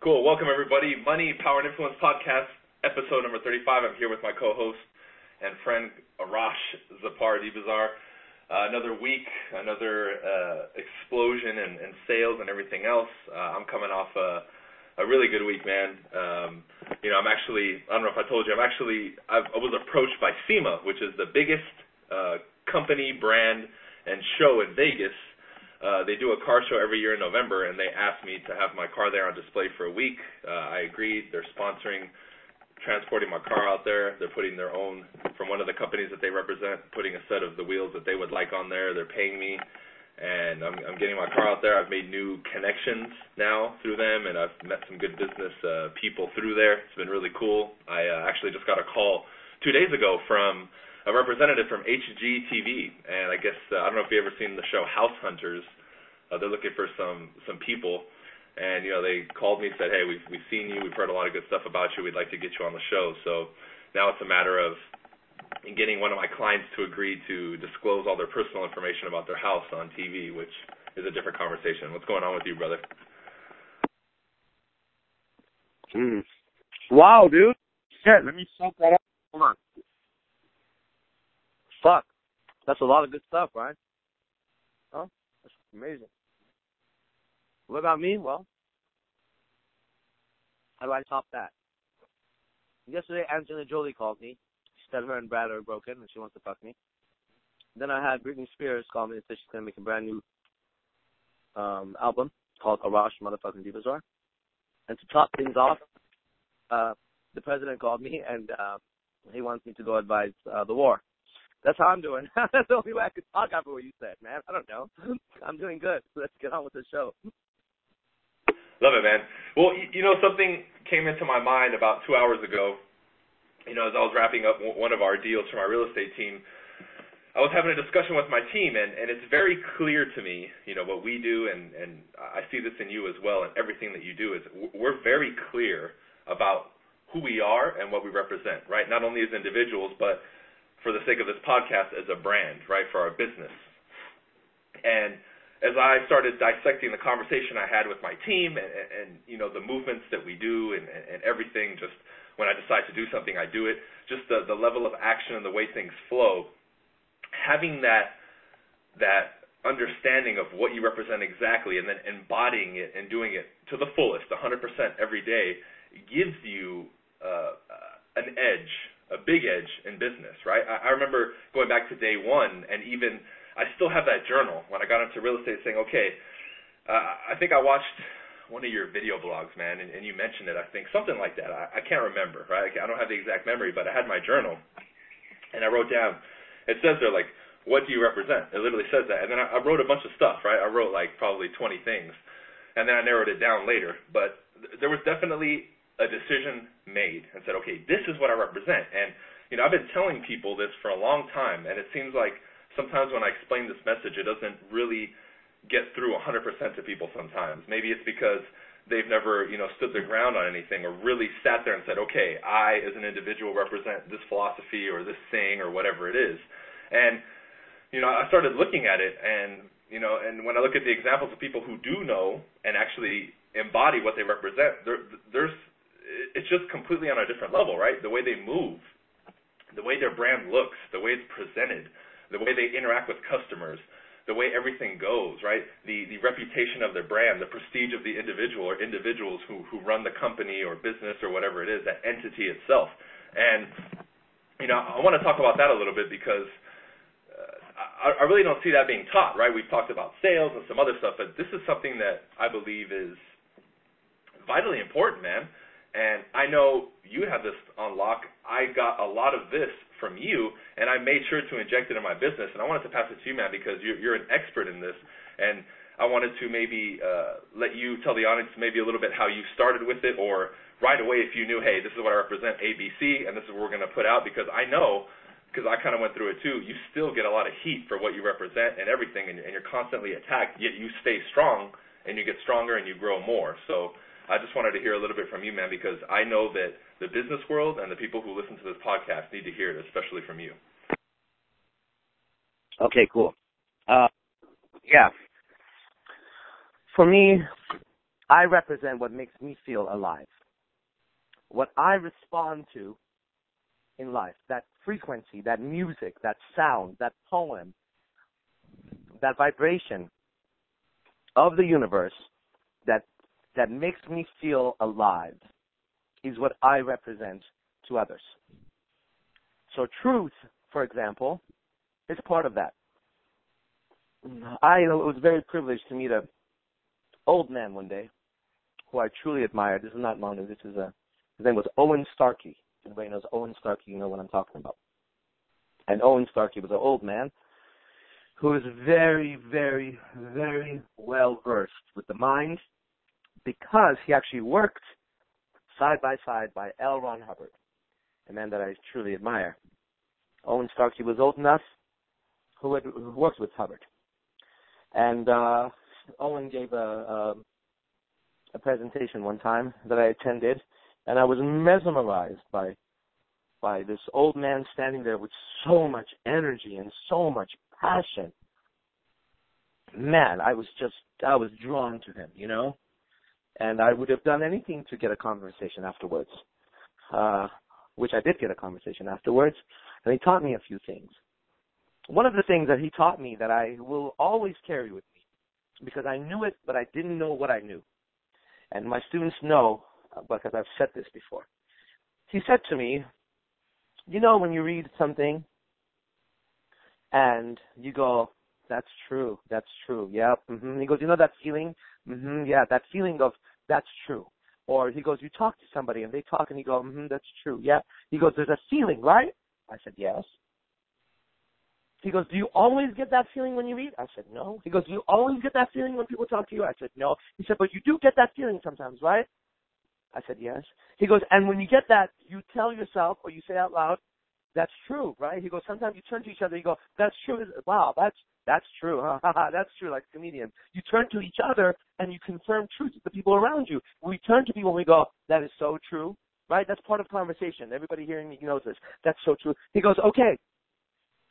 Cool. Welcome, everybody. Money, Power, and Influence podcast, episode number 35. I'm here with my co-host and friend, Arash Zepar Dibazar. Uh, another week, another uh, explosion in, sales and everything else. Uh, I'm coming off a, a, really good week, man. Um, you know, I'm actually, I don't know if I told you, I'm actually, I've, i was approached by SEMA, which is the biggest uh, company, brand, and show in Vegas they do a car show every year in November, and they asked me to have my car there on display for a week. Uh, I agreed. They're sponsoring transporting my car out there. They're putting their own from one of the companies that they represent, putting a set of the wheels that they would like on there. They're paying me, and I'm, I'm getting my car out there. I've made new connections now through them, and I've met some good business uh, people through there. It's been really cool. I uh, actually just got a call two days ago from a representative from HGTV, and I guess uh, I don't know if you ever seen the show House Hunters. Uh, they're looking for some some people, and you know they called me and said, hey, we've we've seen you, we've heard a lot of good stuff about you, we'd like to get you on the show. So now it's a matter of getting one of my clients to agree to disclose all their personal information about their house on TV, which is a different conversation. What's going on with you, brother? Mm. Wow, dude. Shit, let me soak that up. Hold on. Fuck. That's a lot of good stuff, right? Oh, that's amazing. What about me? Well, how do I top that? Yesterday, Angelina Jolie called me. She said her and Brad are broken and she wants to fuck me. Then I had Britney Spears call me and said she's going to make a brand new um album called Arash Motherfucking Dibazar. And to top things off, uh, the president called me and uh, he wants me to go advise uh, the war. That's how I'm doing. That's the only way I could talk after what you said, man. I don't know. I'm doing good. Let's get on with the show. Love it, man. Well, you know, something came into my mind about two hours ago. You know, as I was wrapping up one of our deals from our real estate team, I was having a discussion with my team, and, and it's very clear to me, you know, what we do, and, and I see this in you as well, and everything that you do is we're very clear about who we are and what we represent, right? Not only as individuals, but for the sake of this podcast as a brand, right, for our business. And as I started dissecting the conversation I had with my team and, and, you know the movements that we do and, and everything, just when I decide to do something, I do it. Just the the level of action and the way things flow, having that that understanding of what you represent exactly, and then embodying it and doing it to the fullest, 100% every day, gives you uh, an edge a big edge in business, right? I, I remember going back to day one, and even I still have that journal when I got into real estate, saying, okay, uh, I think I watched one of your video blogs, man, and, and you mentioned it. I think something like that. I, I can't remember, right? I don't have the exact memory, but I had my journal, and I wrote down. It says there like, what do you represent? It literally says that, and then I, I wrote a bunch of stuff, right? I wrote like probably 20 things, and then I narrowed it down later. But th- there was definitely a decision made and said, okay, this is what I represent. And, you know, I've been telling people this for a long time, and it seems like sometimes when I explain this message, it doesn't really get through 100% to people sometimes. Maybe it's because they've never, you know, stood their ground on anything or really sat there and said, okay, I as an individual represent this philosophy or this thing or whatever it is. And, you know, I started looking at it and, you know, and when I look at the examples of people who do know and actually embody what they represent, there, there's it's just completely on a different level, right? The way they move, the way their brand looks, the way it's presented, the way they interact with customers, the way everything goes, right? The the reputation of their brand, the prestige of the individual or individuals who who run the company or business or whatever it is, that entity itself. And you know, I want to talk about that a little bit because uh, I, I really don't see that being taught, right? We've talked about sales and some other stuff, but this is something that I believe is vitally important, man. And I know you have this on lock. I got a lot of this from you, and I made sure to inject it in my business. And I wanted to pass it to you, man, because you're, you're an expert in this. And I wanted to maybe uh, let you tell the audience maybe a little bit how you started with it, or right away if you knew, hey, this is what I represent, ABC, and this is what we're going to put out. Because I know, because I kind of went through it too, you still get a lot of heat for what you represent and everything, and, and you're constantly attacked. Yet you stay strong, and you get stronger, and you grow more. So I just wanted to hear a little bit from you, man, because I know that the business world and the people who listen to this podcast need to hear it, especially from you. Okay, cool. Uh, yeah. For me, I represent what makes me feel alive. What I respond to in life, that frequency, that music, that sound, that poem, that vibration of the universe that that makes me feel alive is what I represent to others. So truth, for example, is part of that. I was very privileged to meet a old man one day who I truly admired. This is not Manu. This is a his name was Owen Starkey. Everybody knows Owen Starkey. You know what I'm talking about. And Owen Starkey was an old man who was very, very, very well versed with the mind because he actually worked side by side by L. Ron Hubbard, a man that I truly admire. Owen Starkey was old enough who had who worked with Hubbard. And uh, Owen gave a, a a presentation one time that I attended, and I was mesmerized by by this old man standing there with so much energy and so much passion. Man, I was just I was drawn to him, you know, and I would have done anything to get a conversation afterwards. Uh, which I did get a conversation afterwards, and he taught me a few things. One of the things that he taught me that I will always carry with me, because I knew it, but I didn't know what I knew. And my students know, uh, because I've said this before. He said to me, you know, when you read something and you go, that's true, that's true, yep. Mm-hmm. He goes, you know that feeling? Mm-hmm, yeah, that feeling of that's true. Or he goes, you talk to somebody and they talk and you go, mm-hmm, that's true, yeah. He goes, there's a feeling, right? I said, yes. He goes, do you always get that feeling when you read? I said, no. He goes, do you always get that feeling when people talk to you? I said, no. He said, but you do get that feeling sometimes, right? I said, yes. He goes, and when you get that, you tell yourself or you say out loud, that's true, right? He goes, sometimes you turn to each other, you go, that's true. Wow, that's, that's true. that's true, like a comedian. You turn to each other and you confirm truth to the people around you. We turn to people and we go, that is so true, right? That's part of conversation. Everybody hearing me knows this. That's so true. He goes, okay.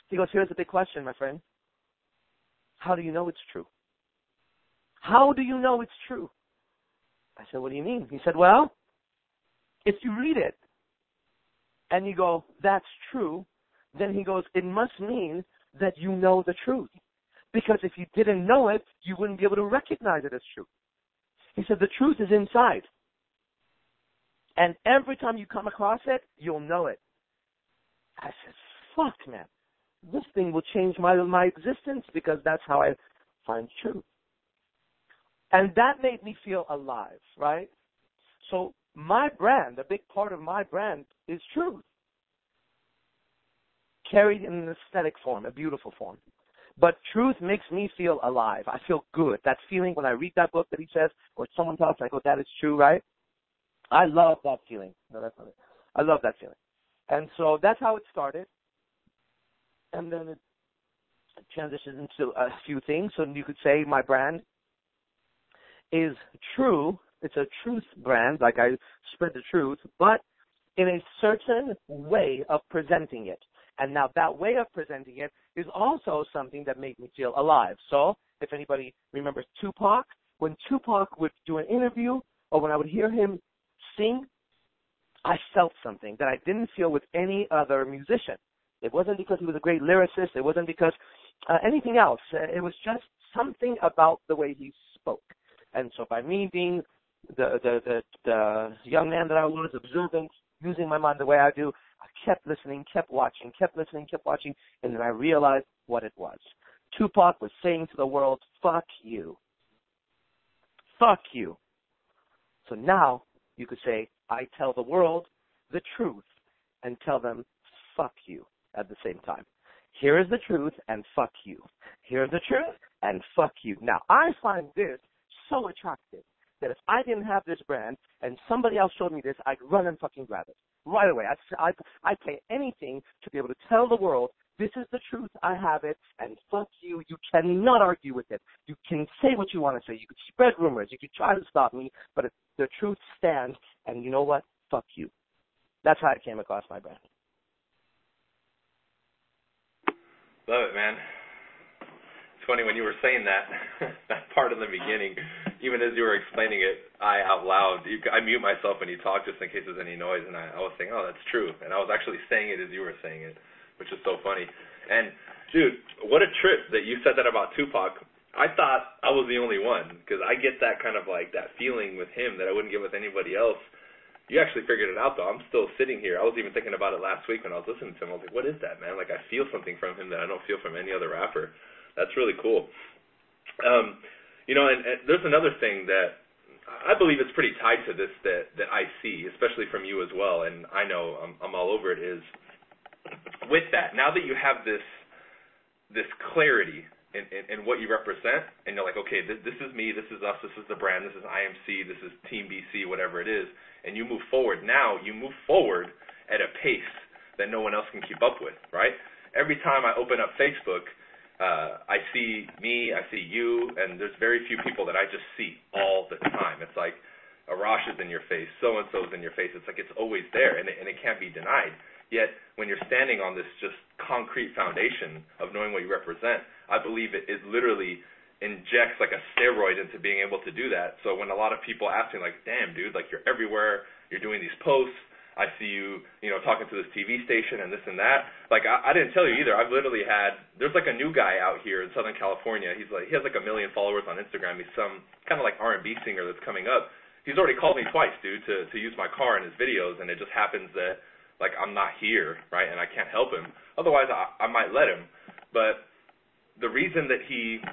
He goes, here's a big question, my friend. How do you know it's true? How do you know it's true? I said, what do you mean? He said, well, if you read it and you go, that's true, then he goes, it must mean that you know the truth. Because if you didn't know it, you wouldn't be able to recognize it as true. He said, the truth is inside. And every time you come across it, you'll know it. I said, fuck, man. This thing will change my, my existence because that's how I find truth. And that made me feel alive, right? So my brand, a big part of my brand is truth. Carried in an aesthetic form, a beautiful form. But truth makes me feel alive. I feel good. That feeling when I read that book that he says, or someone talks, I go, that is true, right? I love that feeling. No, that's not it. I love that feeling. And so that's how it started. And then it transitions into a few things. So you could say my brand is true. It's a truth brand, like I spread the truth, but in a certain way of presenting it. And now that way of presenting it is also something that made me feel alive. So if anybody remembers Tupac, when Tupac would do an interview or when I would hear him sing, I felt something that I didn't feel with any other musician. It wasn't because he was a great lyricist. It wasn't because uh, anything else. It was just something about the way he spoke. And so by me being the, the, the, the young man that I was, observant, using my mind the way I do, I kept listening, kept watching, kept listening, kept watching, and then I realized what it was. Tupac was saying to the world, fuck you. Fuck you. So now you could say, I tell the world the truth and tell them, fuck you at the same time. Here is the truth and fuck you. Here's the truth and fuck you. Now, I find this so attractive that if I didn't have this brand and somebody else showed me this, I'd run and fucking grab it right away. I'd, I'd, I'd pay anything to be able to tell the world this is the truth. I have it, and fuck you. You cannot argue with it. You can say what you want to say. You can spread rumors. You can try to stop me, but if the truth stands, and you know what? Fuck you. That's how I came across my brand. Love it, man. It's funny when you were saying that that part in the beginning. Even as you were explaining it, I out loud, you, I mute myself when you talk just in case there's any noise, and I, I was saying, oh, that's true, and I was actually saying it as you were saying it, which is so funny. And dude, what a trip that you said that about Tupac. I thought I was the only one because I get that kind of like that feeling with him that I wouldn't get with anybody else. You actually figured it out though. I'm still sitting here. I was even thinking about it last week when I was listening to him. I was like, what is that, man? Like I feel something from him that I don't feel from any other rapper. That's really cool. Um, you know, and, and there's another thing that I believe it's pretty tied to this that that I see, especially from you as well, and I know I'm, I'm all over it. Is with that now that you have this this clarity in, in, in what you represent, and you're like, okay, this, this is me, this is us, this is the brand, this is IMC, this is Team BC, whatever it is, and you move forward. Now you move forward at a pace that no one else can keep up with, right? Every time I open up Facebook, Uh, I see me, I see you, and there's very few people that I just see all the time. It's like Arash is in your face, so and so's in your face. It's like it's always there, and it, and it can't be denied. Yet when you're standing on this just concrete foundation of knowing what you represent, I believe it, it literally injects like a steroid into being able to do that. So when a lot of people ask me like, "Damn, dude, like you're everywhere, you're doing these posts, I see you, you know, talking to this TV station and this and that." Like I, I didn't tell you either. I've literally had there's like a new guy out here in Southern California. He's like he has like a million followers on Instagram. He's some kind of like R&B singer that's coming up. He's already called me twice, dude, to to use my car in his videos, and it just happens that like I'm not here, right, and I can't help him. Otherwise, I, I might let him. But the reason that he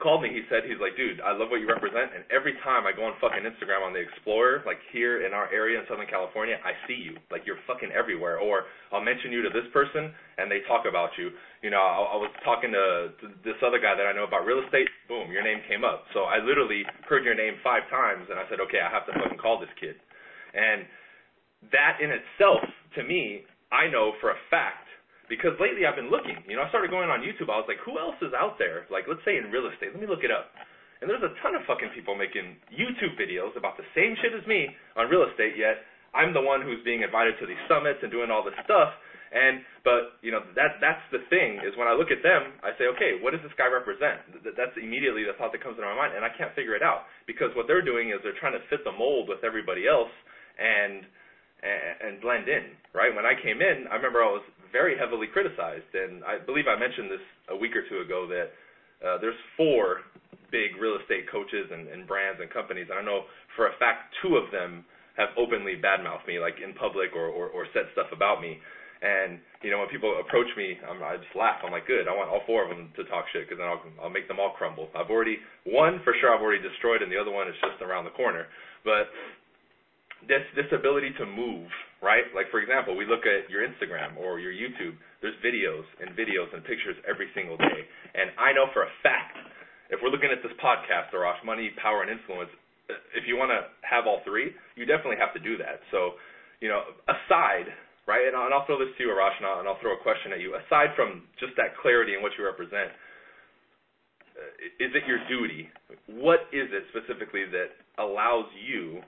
called me, he said he's like, dude, I love what you represent, and every time I go on fucking Instagram on the Explorer, like here in our area in Southern California, I see you, like you're fucking everywhere. Or I'll mention you to this person, and they talk about you. You know, I, I was talking to, to this other guy that I know about real estate. Boom, your name came up. So I literally heard your name five times, and I said, okay, I have to fucking call this kid. And that in itself, to me, I know for a fact because lately I've been looking. You know, I started going on YouTube. I was like, who else is out there? Like, let's say in real estate. Let me look it up. And there's a ton of fucking people making YouTube videos about the same shit as me on real estate. Yet I'm the one who's being invited to these summits and doing all this stuff. And but you know that that's the thing is when I look at them, I say, okay, what does this guy represent? That's immediately the thought that comes into my mind, and I can't figure it out because what they're doing is they're trying to fit the mold with everybody else, and and, and blend in, right? When I came in, I remember I was very heavily criticized, and I believe I mentioned this a week or two ago that uh, there's four big real estate coaches and, and brands and companies. I know for a fact two of them have openly badmouthed me, like in public or, said stuff about me. And you know, when people approach me, I just laugh. I'm like, good. I want all four of them to talk shit because then I'll, I'll make them all crumble. I've already one for sure. I've already destroyed, and the other one is just around the corner. But this this ability to move, right? Like for example, we look at your Instagram or your YouTube. There's videos and videos and pictures every single day, and I know for a fact, if we're looking at this podcast or off money, power, and influence, if you want to have all three, you definitely have to do that. So, you know, aside, right? And I'll, throw this to you, Arash, and I'll, throw a question at you. Aside from just that clarity and what you represent, is it your duty? What is it specifically that allows you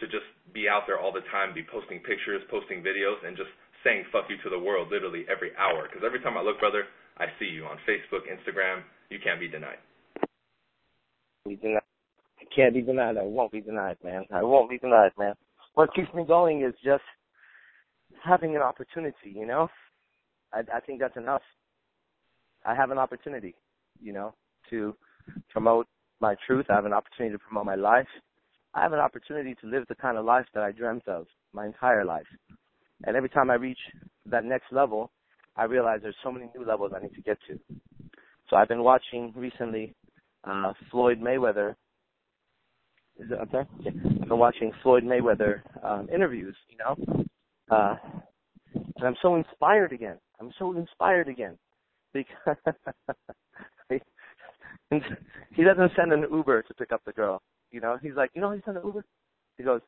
to just be out there all the time, be posting pictures, posting videos, and just saying fuck you to the world literally every hour. Because every time I look, brother, I see you on Facebook, Instagram. You can't be denied. Be can't be denied. I won't be denied, man. I won't be denied, man. What keeps me going is just having an opportunity, you know? I, I think that's enough. I have an opportunity, you know, to promote my truth. I have an opportunity to promote my life. I have an opportunity to live the kind of life that I dreamt of my entire life. And every time I reach that next level, I realize there's so many new levels I need to get to. So I've been watching recently uh, Floyd Mayweather. Is it up there? Yeah. I've been watching Floyd Mayweather um, interviews, you know, uh, and I'm so inspired again. I'm so inspired again because he doesn't send an Uber to pick up the girl. You know, he's like, you know, he's on the Uber. He goes,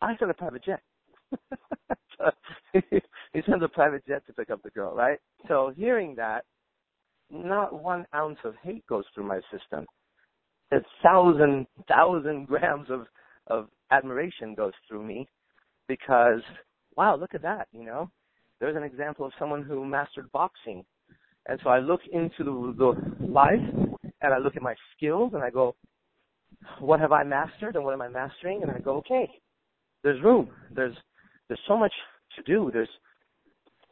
I sent a private jet. he sends a private jet to pick up the girl, right? So hearing that, not one ounce of hate goes through my system. A thousand, thousand grams of of admiration goes through me because, wow, look at that, you know. There's an example of someone who mastered boxing. And so I look into the, the life and I look at my skills and I go, what have I mastered and what am I mastering? And I go, okay, there's room. There's there's so much to do. There's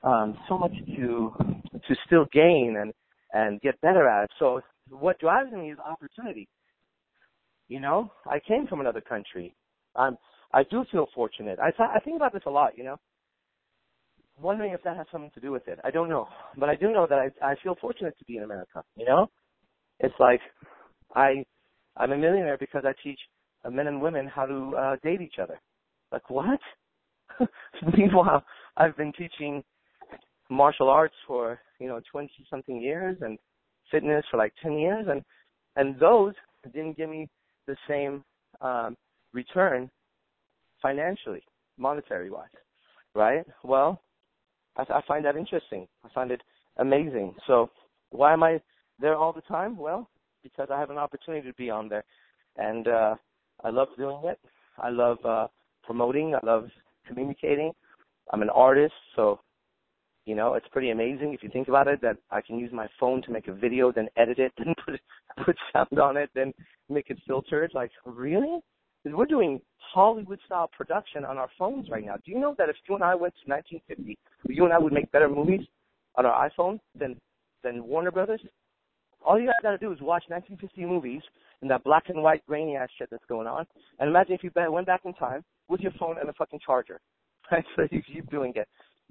um, so much to to still gain and and get better at. So what drives me is opportunity. You know, I came from another country. I'm I do feel fortunate. I th- I think about this a lot. You know, wondering if that has something to do with it. I don't know, but I do know that I I feel fortunate to be in America. You know, it's like I I'm a millionaire because I teach men and women how to uh, date each other. Like what? Meanwhile, I've been teaching martial arts for you know 20 something years and fitness for like 10 years, and and those didn't give me the same um, return financially, monetary wise, right? Well, I, I find that interesting. I find it amazing. So why am I there all the time? Well, because I have an opportunity to be on there, and uh, I love doing it. I love uh, promoting. I love communicating. I'm an artist, so you know it's pretty amazing if you think about it that I can use my phone to make a video, then edit it, then put put sound on it, then make it filtered. Like really? We're doing Hollywood style production on our phones right now. Do you know that if you and I went to 1950, you and I would make better movies on our iPhone than than Warner Brothers? All you guys got to do is watch 1950 movies and that black and white grainy ass shit that's going on, and imagine if you went back in time with your phone and a fucking charger, right? So you keep doing it.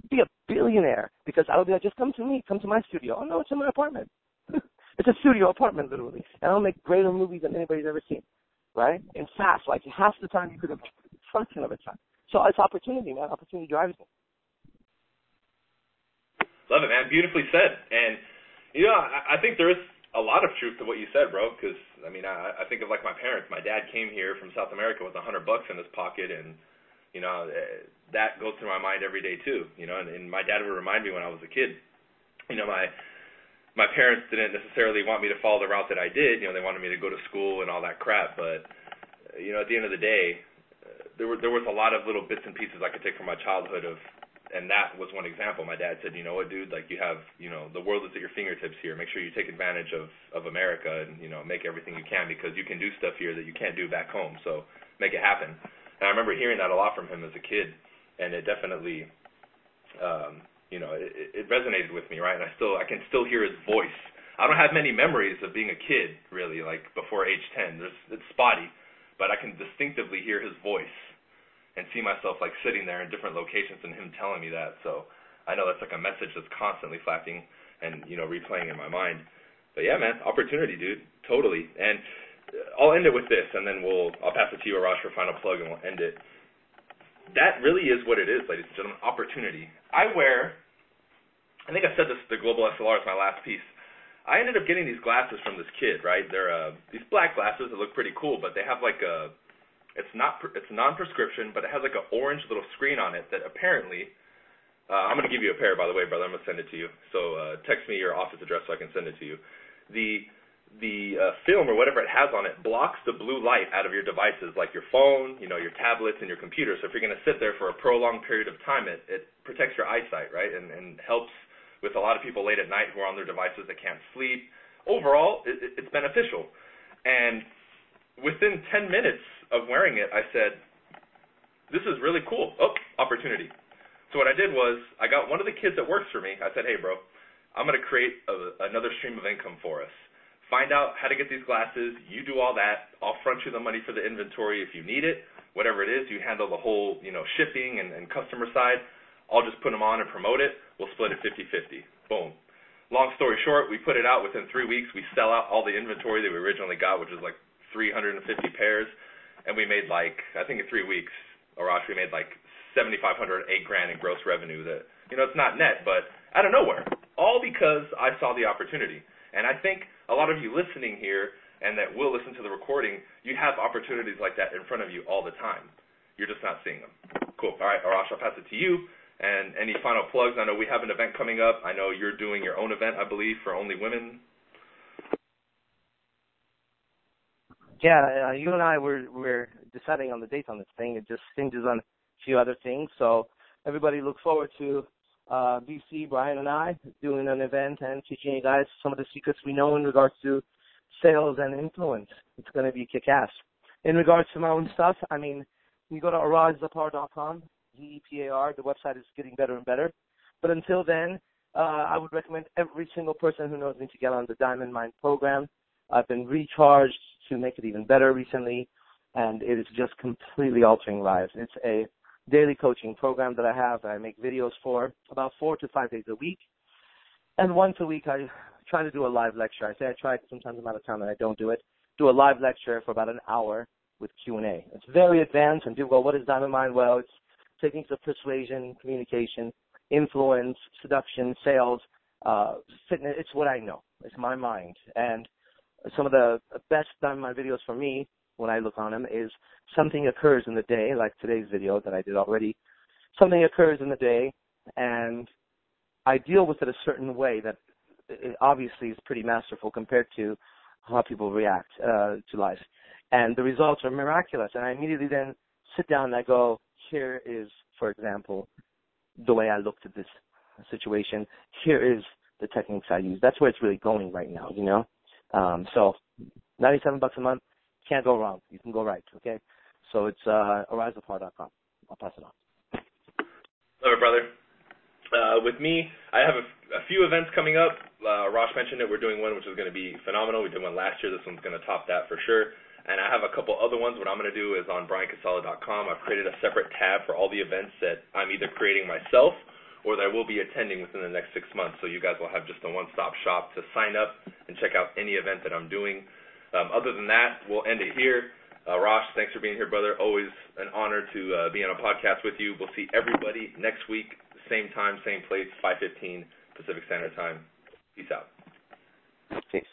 Be a billionaire because I would be like, just come to me, come to my studio. Oh no, it's in my apartment. it's a studio apartment literally, and I'll make greater movies than anybody's ever seen, right? And fast, like half the time you could have fraction of a time. So it's opportunity, man. Opportunity drives me. Love it, man. Beautifully said. And you know, I, I think there is a lot of truth to what you said, bro. Because I mean, I, I think of like my parents. My dad came here from South America with a hundred bucks in his pocket, and you know eh, that goes through my mind every day too. You know, and, and my dad would remind me when I was a kid. You know, my my parents didn't necessarily want me to follow the route that I did. You know, they wanted me to go to school and all that crap. But you know, at the end of the day, uh, there were there was a lot of little bits and pieces I could take from my childhood of and that was one example. My dad said, you know what, dude, like you have, you know, the world is at your fingertips here. Make sure you take advantage of of America and you know make everything you can because you can do stuff here that you can't do back home. So make it happen. And I remember hearing that a lot from him as a kid, and it definitely, um, you know, it, it resonated with me, right? And I still I can still hear his voice. I don't have many memories of being a kid really, like before age 10. There's it's spotty, but I can distinctively hear his voice and see myself like sitting there in different locations and him telling me that. So I know that's like a message that's constantly flapping and you know replaying in my mind. But yeah, man, opportunity, dude, totally. And I'll end it with this, and then we'll I'll pass it to you, Arash, for final plug, and we'll end it. That really is what it is, ladies and gentlemen, opportunity. I wear, I think I said this, the Global SLR is my last piece. I ended up getting these glasses from this kid, right? They're uh, these black glasses that look pretty cool, but they have like a it's not it's non-prescription, but it has like an orange little screen on it that apparently uh, I'm to give you a pair by the way, brother. I'm to send it to you. So uh, text me your office address so I can send it to you. The the uh, film or whatever it has on it blocks the blue light out of your devices, like your phone, you know, your tablets and your computer. So if you're going to sit there for a prolonged period of time, it it protects your eyesight, right, and and helps with a lot of people late at night who are on their devices that can't sleep. Overall, it, it's beneficial. And within 10 minutes of wearing it, I said, this is really cool. Oh, opportunity. So what I did was I got one of the kids that works for me. I said, hey, bro, I'm going to create a, another stream of income for us. Find out how to get these glasses. You do all that. I'll front you the money for the inventory if you need it. Whatever it is, you handle the whole, you know, shipping and, and customer side. I'll just put them on and promote it. We'll split it 50-50. Boom. Long story short, we put it out within three weeks. We sell out all the inventory that we originally got, which was like 350 pairs and we made like I think in three weeks, Arash, we made like seventy five hundred, eight grand in gross revenue. That you know it's not net, but out of nowhere, all because I saw the opportunity. And I think a lot of you listening here and that will listen to the recording, you have opportunities like that in front of you all the time. You're just not seeing them. Cool. All right, Arash, I'll pass it to you. And any final plugs? I know we have an event coming up. I know you're doing your own event, I believe, for only women. Yeah, uh, you and I were we're deciding on the date on this thing. It just hinges on a few other things. So everybody look forward to uh, BC, Bryan and I doing an event and teaching you guys some of the secrets we know in regards to sales, and influence. It's going to be kick-ass. In regards to my own stuff, I mean, you go to arashzepar.com, Z-E-P-A-R. The website is getting better and better. But until then, uh, I would recommend every single person who knows me to get on the Diamond Mind program. I've been recharged to make it even better recently, and it is just completely altering lives. It's a daily coaching program that I have that I make videos for about four to five days a week. And once a week, I try to do a live lecture. I say I try sometimes I'm out of town and I don't do it. Do a live lecture for about an hour with Q&A. It's very advanced and do well, what is Diamond Mind? Well, it's techniques of persuasion, communication, influence, seduction, sales, uh, fitness. It's what I know. It's my mind. And some of the best Mind videos for me when I look on them is something occurs in the day, like today's video that I did already. Something occurs in the day and I deal with it a certain way that obviously is pretty masterful compared to how people react uh, to life. And the results are miraculous. And I immediately then sit down and I go, here is, for example, the way I looked at this situation. Here is the techniques I use. That's where it's really going right now, you know? Um, so 97 bucks a month, can't go wrong. You can go right, okay? So it's uh, arashzepar.com. I'll pass it on. Love it, brother. Uh, with me, I have a, a few events coming up. Uh, Rosh mentioned it. We're doing one which is going to be phenomenal. We did one last year. This one's going to top that for sure. And I have a couple other ones. What I'm going to do is on bryancasella.com. I've created a separate tab for all the events that I'm either creating myself or that I will be attending within the next six months. So you guys will have just a one-stop shop to sign up and check out any event that I'm doing. Um, other than that, we'll end it here. Uh, Rosh, thanks for being here, brother. Always an honor to uh, be on a podcast with you. We'll see everybody next week same time, same place, 5:15 Pacific Standard Time. Peace out. Peace.